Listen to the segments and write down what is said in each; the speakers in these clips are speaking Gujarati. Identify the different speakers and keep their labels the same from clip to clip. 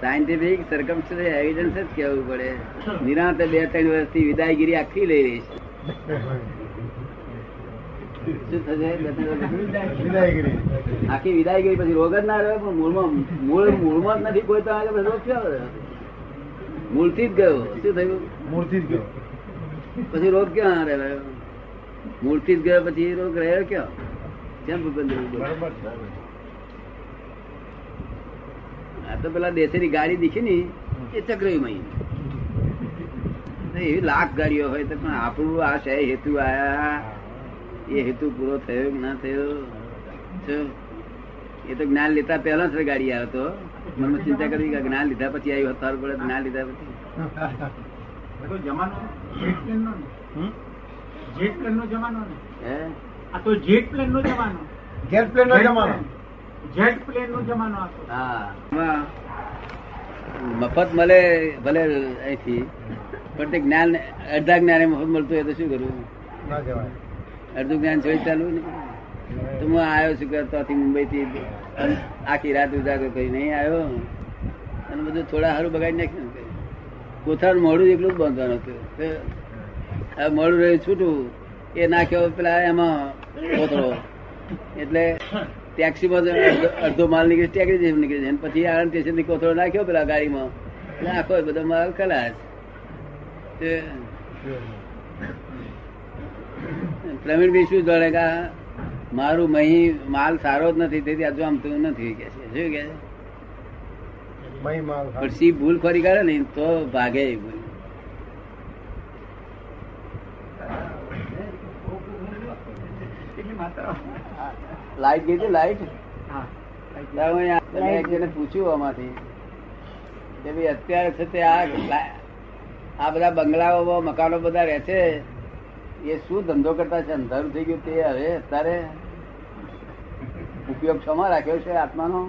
Speaker 1: સાયન્ટિફિક સરકમસ્ટન્સ એવિડન્સ જ કહેવું પડે. નિરાંતે બે ત્રણ વર્ષથી વિદાયગીરી આખી લઈ રહી છે. આખી વિદાયગીરી પછી રોગ જ ના રહ્યો? પણ મૂળમાં મૂળ મૂળમાં જ નથી કોઈ તો આગળ બધો ક્યાં રહ્યો? મૂળથી જ ગયો. શું થયું?
Speaker 2: મૂર્તિ જ ગયો.
Speaker 1: પછી રોગ ક્યાં રહ્યો? મૂળથી જ ગયો પછી રોગ રહ્યો ક્યાં? કેમ ભૂપેન્દ્ર
Speaker 2: બરોબર.
Speaker 1: આ તો પેલા દેશની ગાડી દીખી ની એ ચક્રયુમય એવી લાખ ગાડીઓ હોય તો પણ આપણું આ છે હેતુ આયા. એ હેતુ પૂરો થયો કે ના થયો? એ તો જ્ઞાન લેતા પહેલા જ ગાડી આવ્યો તો. મનમાં ચિંતા કરવી કે જ્ઞાન લીધા પછી આવ્યું સારું પડે જ્ઞાન લીધા પછી.
Speaker 3: જમાનો જેટ પ્લેન નો
Speaker 2: હમ?
Speaker 3: જેટ પ્લેન નો જમાનો ને
Speaker 1: હે?
Speaker 3: આ તો જેટ પ્લેન નો જમાનો.
Speaker 2: જેટ પ્લેન નો જમાનો.
Speaker 3: જેટ પ્લેન નો જમાનો હતો.
Speaker 1: હા. મફત મળે ભલે અહીંથી. પણ તે જ્ઞાન અડધા જ્ઞાને મફત મળતું હોય તો શું કરવું અડધું જ્ઞાન જોઈ ચાલવું ને? તો હું આવ્યો છું ત્યાંથી મુંબઈ થી આખી રાત ઉજાગર કરી નહીં આવ્યો. અને બધું થોડા સારું બગાડી નાખ્યું ને કોથાનું મોડું એકલું જ બાંધવાનું હતું. હવે મોડું રહ્યું છૂટું. એ નાખ્યો પેલા એમાં કોથળો. એટલે ટેક્સીમાં અડધો- માલ નીકળી ટેક્સી જેમ નીકળી જાય પછી આણંદ સ્ટેશનથી કોથળો નાખ્યો પેલા ગાડીમાં. એટલે આખો બધો માલ ખલાસ. તે પ્રવીણભાઈ શું જોડે કા મારું મહી માલ સારો જ નથી તેથી આજુ આમતું નથી કે છે. શું કે છે?
Speaker 2: મહી માલ
Speaker 1: પણ સી ભૂલ ખોરી કરે ને તો ભાગે ભૂલ.
Speaker 3: માત્રા
Speaker 1: લાઈટ ગઈ હતી લાઈટ પૂછ્યું આમાંથી. કે ભાઈ અત્યારે છે તે આ આ બધા બંગલાઓ મકાનો બધા રહે છે એ શું ધંધો કરતા છે? અંધારું થઈ ગયું તે હવે અત્યારે ઉપયોગ ક્ષમા રાખ્યો છે આત્માનો?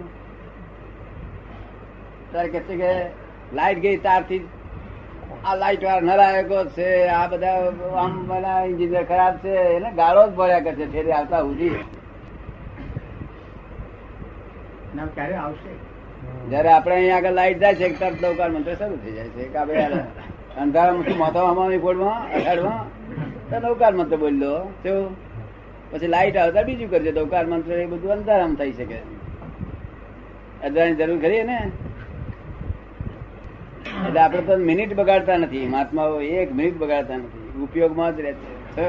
Speaker 1: ત્યારે કે છે કે લાઈટ ગઈ તારથી આ લાઈટ વાળા નરાયકો છે આ બધા આમ બધા ઇન્જિનિયર ખરાબ છે એને ગાળો જ ભર્યા કરશે ઠેરી આવતા સુધી
Speaker 3: ક્યારે આવશે?
Speaker 1: જયારે આપણે અહીંયા આગળ લાઈટ જાય છે તરત દવકાર મંત્ર શરૂ થઈ જાય છે. કે આ ભાઈ આ અંધારામાં શું માથા હમામી ફોડમાં અષાઢમાં તો નવકાર મંત્ર બોલી લો શું પછી લાઈટ આવતા બીજું કરજો દવકાર મંત્ર એ બધું અંધારામાં થઈ શકે. અંધારાની જરૂર ખરી ને એટલે આપણે તો મિનિટ બગાડતા નથી. મહાત્માઓ એક મિનિટ બગાડતા નથી. ઉપયોગમાં જ રહે છે?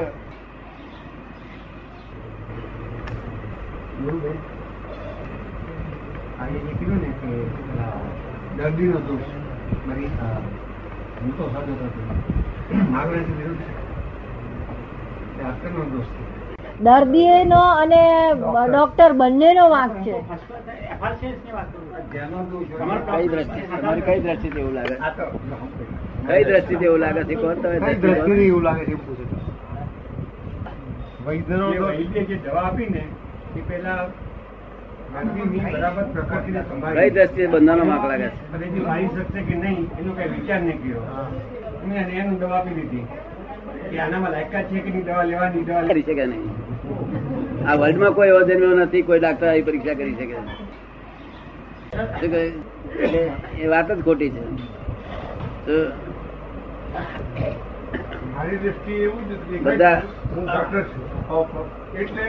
Speaker 3: આજે જે કીધું ને કે દર્દીનો દોષ મારી હું તો સાજો હતો માગણીથી વિરુદ્ધ છે. એ દોષ છે.
Speaker 4: દર્દીનો અને ડોક્ટર. બંનેનો વાંક છે.
Speaker 1: કઈ દ્રષ્ટિ તમારી કઈ દ્રષ્ટિથી એવું લાગે? કઈ દ્રષ્ટિથી એવું લાગે છે? કોણ તો એ
Speaker 2: કઈ
Speaker 1: દ્રષ્ટિ કહો.
Speaker 2: દ્રષ્ટિથી એવું લાગે છે પૂછે. વૈદ્યનો
Speaker 3: જે વૈદ્ય જે દવા આપી એ પેલા
Speaker 1: કઈ દ્રષ્ટિએ બંધાનો માગ લાગે છે?
Speaker 3: મારી શકશે કે નહીં એનો કઈ વિચાર નહીં કર્યો. મેં એનું દવા આપી દીધી. કે આનામાં લાયકાત છે કે નહીં દવા લેવાની દવા
Speaker 1: કરી શકે નહીં. આ વર્લ્ડમાં કોઈ એવો જન્મ્યો નથી કોઈ ડાક્ટર આવી પરીક્ષા કરી શકે એ વાત જ ખોટી છે. તો
Speaker 5: મારી દ્રષ્ટિએ એવું જ હું ડોક્ટર છું. એટલે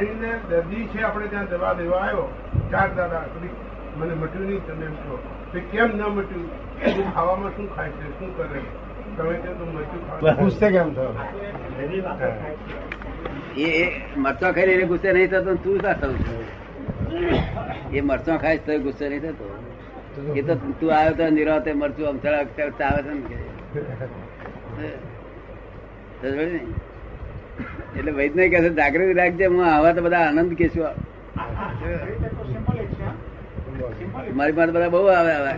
Speaker 5: એને દર્દી છે આપણે ત્યાં દવા દેવા આવ્યો. ચાર દાદા મને મટ્યું નહીં તમે એમ છો તો કેમ ન મટ્યું? તું ખાવામાં શું ખાય છે? શું કરે તમે કે તું મટ્યું ખાવા
Speaker 2: ગુસ્સે કેમ થયો?
Speaker 1: એ એ મરચો ખાઈને એને ગુસ્સે નહીં થતો તું શા થવું એ મરચો ખાય તો ગુસ્સે નહીં થતો. એ તો તું આવ્યો તો નિરાતે મરચું ચડાક ચાવે છે ને કે. ને? એટલે વૈજ્ઞાનિક કહે જાગૃતિ રાખજે હું આવા તો બધા આનંદ કેશું. મારી પાસે બધા બહુ આવે આવે.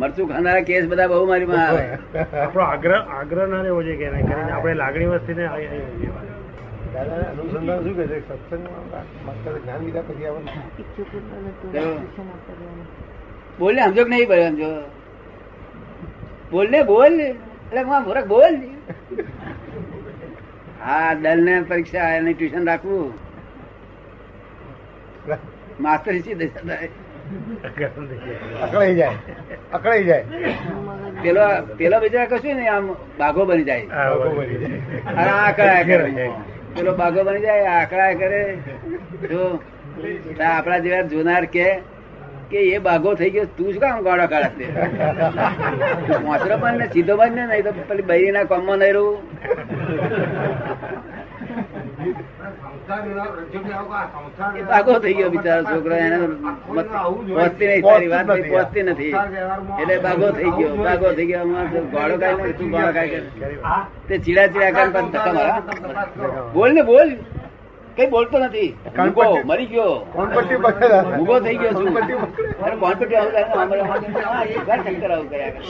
Speaker 1: મરચું ખાનારા કેસ બધા બહુ મારી માં આવે.
Speaker 6: આપણો આગ્રહ આગ્રહ ના રહેવો જોઈએ કે કરીને આપણે લાગણી વસ્તીને
Speaker 2: ને અનુસંધાન શું કહે છે? સત્સંગમાં જ્ઞાન લીધા પછી આવે
Speaker 1: બોલ ને સમજો કે નહીં બોલ સમજો. બોલ ને બોલ એટલે હું મૂરખ બોલ. હા દલ ને પરીક્ષા એને ટ્યુશન રાખવું. માસ્ટર શી દશા થાય
Speaker 2: અકળાઈ જાય અકળાઈ જાય.
Speaker 1: પેલો પેલો બીજા કશું ને આમ બાઘો બની જાય.
Speaker 6: અરે
Speaker 2: લોકો મરી જાય.
Speaker 1: અને આ આકડા કરે. પેલો બાઘો બની જાય આ આકડા કરે. જો તો આપણા જેવા જોનાર કે કે એ બાઘો થઈ ગયો, તું જ કામ ગાળો કાઢે મોસરો પણ ને, સીધો બન ને, નહીં તો પેલી બૈરી ના કામમાં નહીં રહું. એ થઈ ગયો બિચારો છોકરો, એને પહોંચતી નહીં, તારી વાત પહોંચતી નથી. એટલે ભાગો થઈ ગયો ભાગો થઈ ગયો કાય ગાળો કાઢી તું ગોળો કાય. તે ચીડા ચીડા કરીને પાછા બોલ ને, બોલ. કઈ બોલતો નથી. મરી ગયો.
Speaker 2: કોણ પટ્ટી પકડે
Speaker 1: મૂકો થઈ ગયો છું.
Speaker 2: પટ્ટી પકડે
Speaker 1: અરે કોણ પટ્ટી આવું કરે? આમ આમ આમ આ એક વાર ચક્કર આવું કર્યા કરે.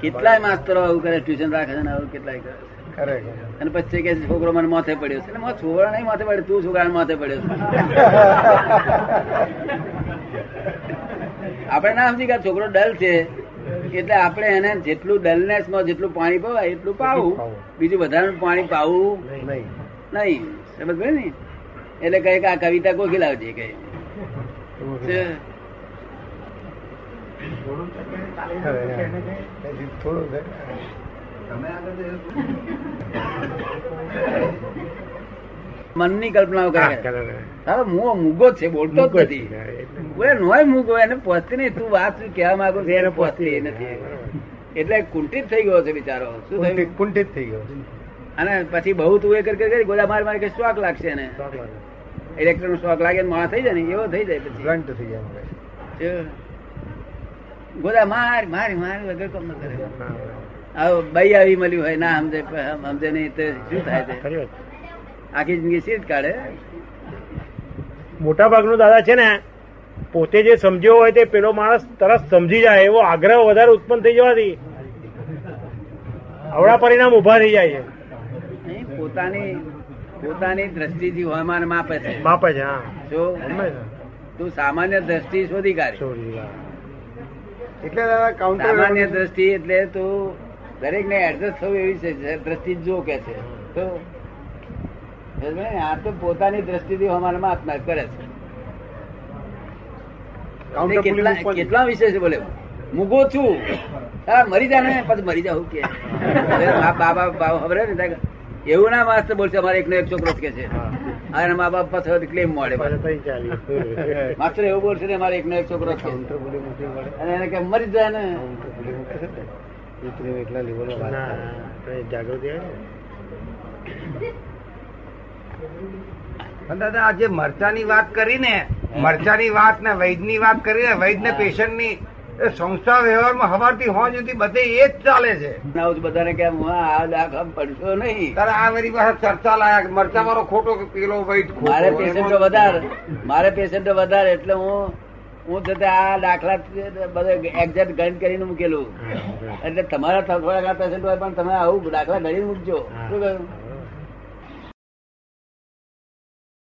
Speaker 1: કેટલાય માસ્તરો આવું કરે ટ્યુશન રાખે છે ને આવું કેટલાય કરે. અને પછી કે છોકરો મને માથે પડ્યો છે. એટલે મારો છોકરો નહીં માથે પડ્યો તું છોકરા માથે પડ્યો છે. આપણે ના સમજી કે આ છોકરો ડલ છે. એટલે આપણે એને જેટલું ડલનેસમાં જેટલું પાણી પવાય એટલું પાવું. બીજું વધારાનું પાણી પાવું
Speaker 2: નહીં.
Speaker 1: નહીં. સમજ પડી ને? એટલે કહે કે આ કવિતા કોકી લાવજે કહે.
Speaker 2: થોડું છે.
Speaker 1: મનની કલ્પનાઓ કરે. તારો મું મૂગો છે બોલતો જ નથી. નોય મૂગો એને પહોંચતી નહીં. તું વાત શું કહેવા માંગુ છે એને પહોંચતી નથી. એટલે કુંઠિત થઈ ગયો છે બિચારો. શું થયું?
Speaker 2: કુંઠિત થઈ ગયો
Speaker 1: અને પછી બહુ તું એ કરી કરી માર મારી શોખ લાગશે એને. ઇલેક્ટ્રિક નો શોખ લાગે માણસ થઈ જાય ને એવો થઈ જાય પછી.
Speaker 2: બ્લન્ટ થઈ જાય
Speaker 1: ગોળા ગોદા માર માર માર વગર કોમ ન કરે. આવો બઈ આવી મળ્યું હોય ના સમજે સમજે નહીં તો શું થાય છે. આખી જિંદગી જ કાઢે?
Speaker 6: મોટા ભાગનો દાદા છે ને પોતે જે સમજ્યો હોય તે પેલો માણસ તરત સમજી જાય એવો આગ્રહ વધારે ઉત્પન્ન થઈ જવાથી આવડા પરિણામ ઊભા થઈ જાય છે.
Speaker 1: પોતાની પોતાની દ્રષ્ટિથી હવામાન માપે છે.
Speaker 6: માપે છે હા.
Speaker 1: જો તું સામાન્ય દ્રષ્ટિ શોધી કાઢ.
Speaker 2: એટલે દાદા કાઉન્ટર
Speaker 1: સામાન્ય દ્રષ્ટિ એટલે તું દરેક ને એડજસ્ટ થવું એવી છે દ્રષ્ટિ જો કે છે. તો? આ તો પોતાની દ્રષ્ટિથી હવામાન આત્મા કરે છે. કેટલા કેટલા વિષય છે બોલે? મૂકો છું. હા મરી જા ને પછી મરી જાવ કે. બાબા બાબા ખબર ને? એવું ના માસ્તર બોલશે અમારે એકનો એક છોકરો કે છે. અને મા બાપ પાછળ ક્લેમ મળે.
Speaker 6: પાછા
Speaker 1: માસ્તર એવું બોલશે ને અમારે એકનો એક છોકરો. અને એને કે મરી જાય ને.
Speaker 2: એટલા.
Speaker 6: તઈ જાગૃતિ આવે ને.
Speaker 7: પણ દાદા આજે મરચાની વાત કરી ને મરચાની વાત ને વૈદની વાત કરી ને વૈદ ને પેશન્ટની સંસ્થા વ્યવહારમાં હવારથી હોજ સુધી બધે એ જ ચાલે છે.
Speaker 1: બધાને કે હું આ દાખલા પડશો નહીં.
Speaker 7: તારે આ મારી પાસે ચર્ચા લાયા મરચા વાળો ખોટો પેલો વૈદ
Speaker 1: મારે પેશન્ટો વધારે મારે પેશન્ટો વધારે એટલે હું હું છતાં આ દાખલા બધા એક્ઝેક્ટ ગણિત કરીને મૂકેલું. એટલે તમારા થોડા પેશન્ટ હોય પણ તમે આવું દાખલા ગણીને મૂકજો. શું કહ્યું?